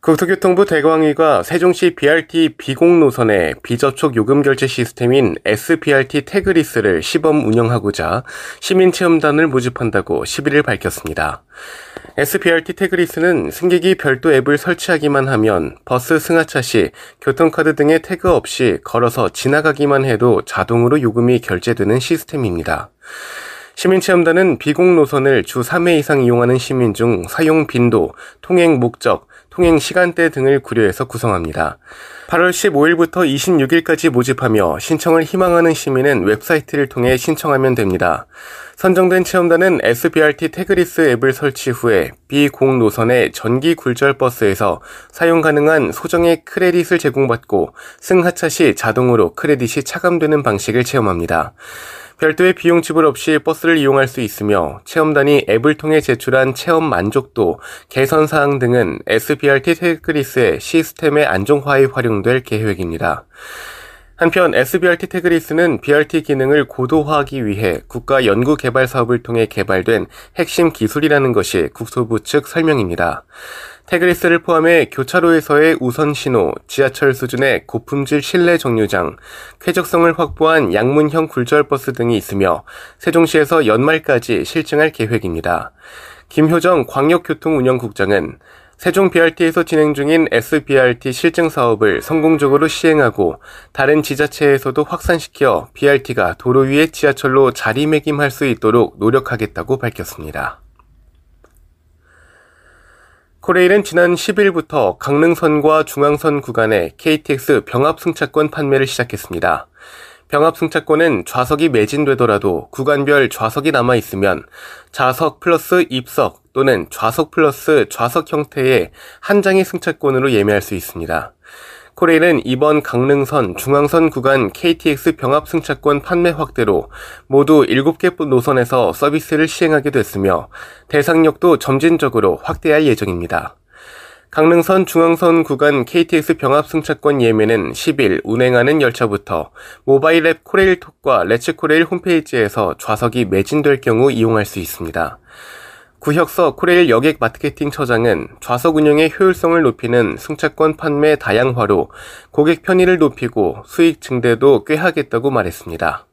국토교통부 대광위가 세종시 BRT B0 노선의 비접촉 요금 결제 시스템인 SBRT tagless를 시범 운영하고자 시민체험단을 모집한다고 11일 밝혔습니다. SBRT tagless는 승객이 별도 앱을 설치하기만 하면 버스 승하차 시 교통카드 등의 태그 없이 걸어서 지나가기만 해도 자동으로 요금이 결제되는 시스템입니다. 시민체험단은 B0 노선을 주 3회 이상 이용하는 시민 중 사용 빈도, 통행 목적, 통행 시간대 등을 고려해서 구성합니다. 8월 15일부터 26일까지 모집하며 신청을 희망하는 시민은 웹사이트를 통해 신청하면 됩니다. 선정된 체험단은 SBRT tagless 앱을 설치 후에 B0 노선의 전기 굴절 버스에서 사용 가능한 소정의 크레딧을 제공받고 승하차 시 자동으로 크레딧이 차감되는 방식을 체험합니다. 별도의 비용 지불 없이 버스를 이용할 수 있으며 체험단이 앱을 통해 제출한 체험 만족도, 개선 사항 등은 SBRT 태그리스의 시스템의 안정화에 활용될 계획입니다. 한편 SBRT 태그리스는 BRT 기능을 고도화하기 위해 국가 연구 개발 사업을 통해 개발된 핵심 기술이라는 것이 국토부 측 설명입니다. 태그리스를 포함해 교차로에서의 우선 신호, 지하철 수준의 고품질 실내 정류장, 쾌적성을 확보한 양문형 굴절버스 등이 있으며 세종시에서 연말까지 실증할 계획입니다. 김효정 광역교통운영국장은 세종 BRT에서 진행 중인 SBRT 실증 사업을 성공적으로 시행하고 다른 지자체에서도 확산시켜 BRT가 도로 위의 지하철로 자리매김할 수 있도록 노력하겠다고 밝혔습니다. 코레일은 지난 10일부터 강릉선과 중앙선 구간에 KTX 병합 승차권 판매를 시작했습니다. 병합 승차권은 좌석이 매진되더라도 구간별 좌석이 남아 있으면 좌석 플러스 입석 또는 좌석 플러스 좌석 형태의 한 장의 승차권으로 예매할 수 있습니다. 코레일은 이번 강릉선, 중앙선 구간 KTX 병합 승차권 판매 확대로 모두 7개 노선에서 서비스를 시행하게 됐으며 대상역도 점진적으로 확대할 예정입니다. 강릉선 중앙선 구간 KTX 병합 승차권 예매는 10일 운행하는 열차부터 모바일 앱 코레일톡과 레츠코레일 홈페이지에서 좌석이 매진될 경우 이용할 수 있습니다. 구혁서 코레일 여객 마케팅 처장은 좌석 운영의 효율성을 높이는 승차권 판매 다양화로 고객 편의를 높이고 수익 증대도 꾀하겠다고 말했습니다.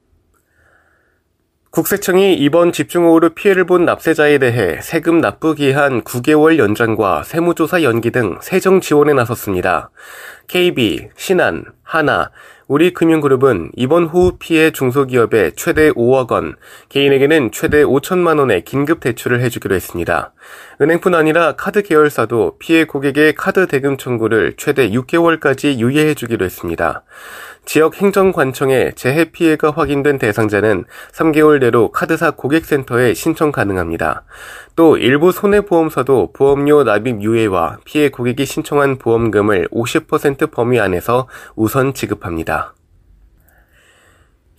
국세청이 이번 집중호우로 피해를 본 납세자에 대해 세금 납부 기한 9개월 연장과 세무조사 연기 등 세정 지원에 나섰습니다. KB, 신한, 하나, 우리금융그룹은 이번 호우 피해 중소기업에 최대 5억 원, 개인에게는 최대 5천만 원의 긴급 대출을 해주기로 했습니다. 은행뿐 아니라 카드 계열사도 피해 고객의 카드 대금 청구를 최대 6개월까지 유예해주기로 했습니다. 지역 행정관청에 재해 피해가 확인된 대상자는 3개월 내로 카드사 고객센터에 신청 가능합니다. 또 일부 손해보험사도 보험료 납입 유예와 피해 고객이 신청한 보험금을 50% 범위 안에서 우선 지급합니다.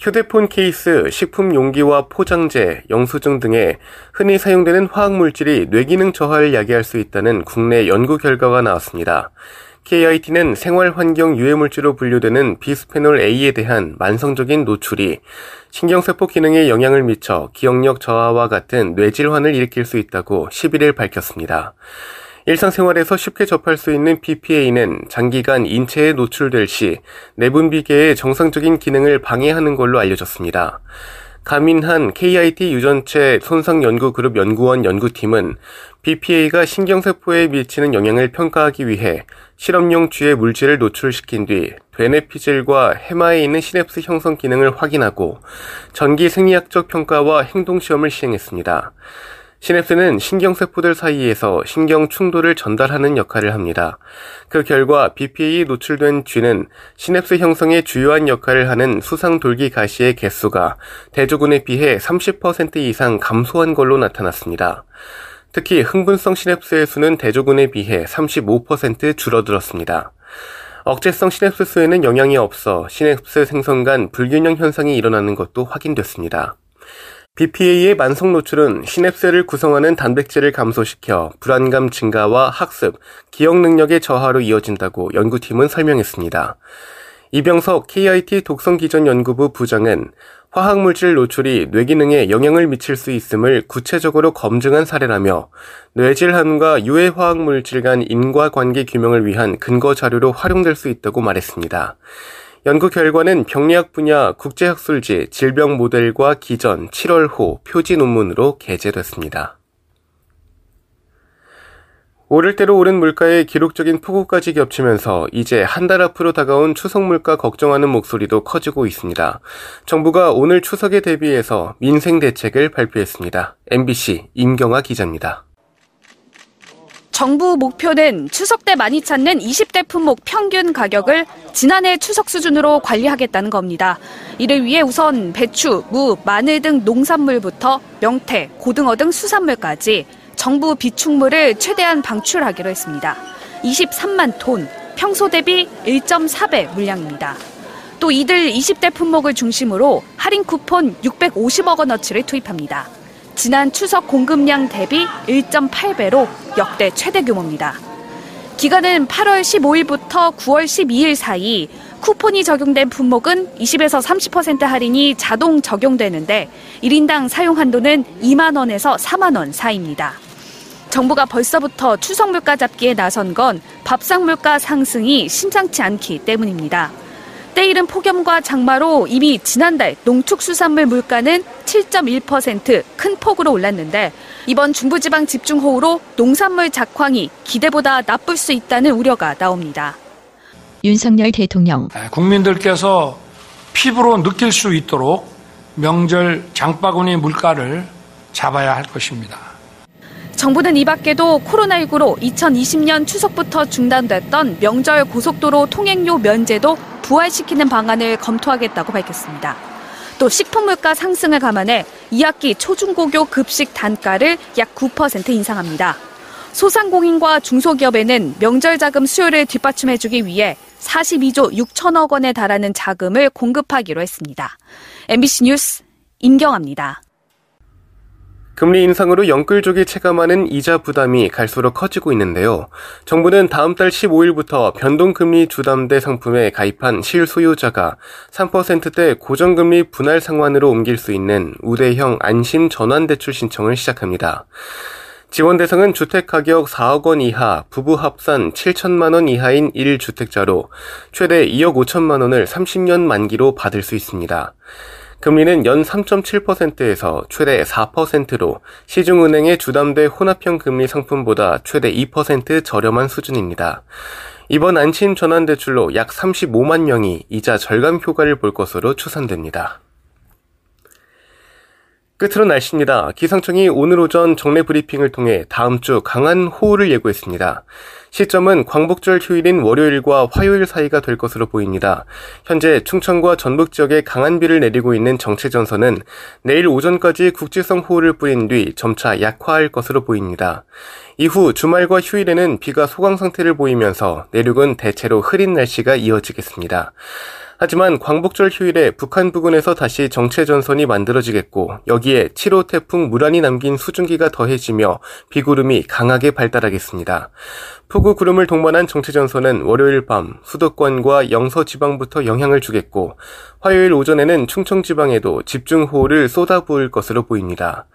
휴대폰 케이스, 식품 용기와 포장재, 영수증 등에 흔히 사용되는 화학물질이 뇌기능 저하를 야기할 수 있다는 국내 연구 결과가 나왔습니다. KIT는 생활환경 유해물질로 분류되는 비스페놀 A에 대한 만성적인 노출이 신경세포 기능에 영향을 미쳐 기억력 저하와 같은 뇌질환을 일으킬 수 있다고 11일 밝혔습니다. 일상생활에서 쉽게 접할 수 있는 BPA는 장기간 인체에 노출될 시 내분비계의 정상적인 기능을 방해하는 걸로 알려졌습니다. 가민한 KIT 유전체 손상 연구 그룹 연구원 연구팀은 BPA가 신경세포에 미치는 영향을 평가하기 위해 실험용 쥐의 물질을 노출시킨 뒤 되네피질과 해마에 있는 시냅스 형성 기능을 확인하고 전기 생리학적 평가와 행동 시험을 시행했습니다. 시냅스는 신경세포들 사이에서 신경 충돌을 전달하는 역할을 합니다. 그 결과 BPA 노출된 쥐는 시냅스 형성에 주요한 역할을 하는 수상 돌기 가시의 개수가 대조군에 비해 30% 이상 감소한 걸로 나타났습니다. 특히 흥분성 시냅스의 수는 대조군에 비해 35% 줄어들었습니다. 억제성 시냅스 수에는 영향이 없어 시냅스 생성 간 불균형 현상이 일어나는 것도 확인됐습니다. BPA의 만성 노출은 시냅스를 구성하는 단백질을 감소시켜 불안감 증가와 학습, 기억 능력의 저하로 이어진다고 연구팀은 설명했습니다. 이병석 KIT 독성기전연구부 부장은 화학물질 노출이 뇌기능에 영향을 미칠 수 있음을 구체적으로 검증한 사례라며 뇌질환과 유해 화학물질 간 인과관계 규명을 위한 근거 자료로 활용될 수 있다고 말했습니다. 연구 결과는 병리학 분야 국제학술지 질병 모델과 기전 7월 호 표지 논문으로 게재됐습니다. 오를 대로 오른 물가에 기록적인 폭우까지 겹치면서 이제 한 달 앞으로 다가온 추석 물가 걱정하는 목소리도 커지고 있습니다. 정부가 오늘 추석에 대비해서 민생 대책을 발표했습니다. MBC 임경아 기자입니다. 정부 목표는 추석 때 많이 찾는 20대 품목 평균 가격을 지난해 추석 수준으로 관리하겠다는 겁니다. 이를 위해 우선 배추, 무, 마늘 등 농산물부터 명태, 고등어 등 수산물까지 정부 비축물을 최대한 방출하기로 했습니다. 23만 톤, 평소 대비 1.4배 물량입니다. 또 이들 20대 품목을 중심으로 할인 쿠폰 650억 원어치를 투입합니다. 지난 추석 공급량 대비 1.8배로 역대 최대 규모입니다. 기간은 8월 15일부터 9월 12일 사이 쿠폰이 적용된 품목은 20에서 30% 할인이 자동 적용되는데 1인당 사용 한도는 2만 원에서 4만 원 사이입니다. 정부가 벌써부터 추석 물가 잡기에 나선 건 밥상 물가 상승이 심상치 않기 때문입니다. 때 이른 폭염과 장마로 이미 지난달 농축수산물 물가는 7.1%큰 폭으로 올랐는데 이번 중부지방 집중호우로 농산물 작황이 기대보다 나쁠 수 있다는 우려가 나옵니다. 윤석열 대통령 네, 국민들께서 피부로 느낄 수 있도록 명절 장바구니 물가를 잡아야 할 것입니다. 정부는 이 밖에도 코로나19로 2020년 추석부터 중단됐던 명절 고속도로 통행료 면제도 부활시키는 방안을 검토하겠다고 밝혔습니다. 또 식품물가 상승을 감안해 2학기 초중고교 급식 단가를 약 9% 인상합니다. 소상공인과 중소기업에는 명절 자금 수요를 뒷받침해주기 위해 42조 6천억 원에 달하는 자금을 공급하기로 했습니다. MBC 뉴스 임경아입니다. 금리 인상으로 영끌족이 체감하는 이자 부담이 갈수록 커지고 있는데요. 정부는 다음 달 15일부터 변동금리 주담대 상품에 가입한 실소유자가 3%대 고정금리 분할 상환으로 옮길 수 있는 우대형 안심 전환대출 신청을 시작합니다. 지원 대상은 주택가격 4억 원 이하, 부부 합산 7천만 원 이하인 1주택자로 최대 2억 5천만 원을 30년 만기로 받을 수 있습니다. 금리는 연 3.7%에서 최대 4%로 시중은행의 주담대 혼합형 금리 상품보다 최대 2% 저렴한 수준입니다. 이번 안심 전환 대출로 약 35만 명이 이자 절감 효과를 볼 것으로 추산됩니다. 끝으로 날씨입니다. 기상청이 오늘 오전 정례 브리핑을 통해 다음 주 강한 호우를 예고했습니다. 시점은 광복절 휴일인 월요일과 화요일 사이가 될 것으로 보입니다. 현재 충청과 전북 지역에 강한 비를 내리고 있는 정체전선은 내일 오전까지 국지성 호우를 뿌린 뒤 점차 약화할 것으로 보입니다. 이후 주말과 휴일에는 비가 소강 상태를 보이면서 내륙은 대체로 흐린 날씨가 이어지겠습니다. 하지만 광복절 휴일에 북한 부근에서 다시 정체 전선이 만들어지겠고 여기에 7호 태풍 무란이 남긴 수증기가 더해지며 비구름이 강하게 발달하겠습니다. 폭우 구름을 동반한 정체 전선은 월요일 밤 수도권과 영서 지방부터 영향을 주겠고 화요일 오전에는 충청 지방에도 집중호우를 쏟아부을 것으로 보입니다.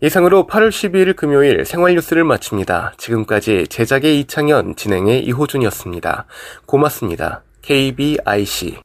이상으로 8월 12일 금요일 생활뉴스를 마칩니다. 지금까지 제작의 이창현, 진행의 이호준이었습니다. 고맙습니다. KBIC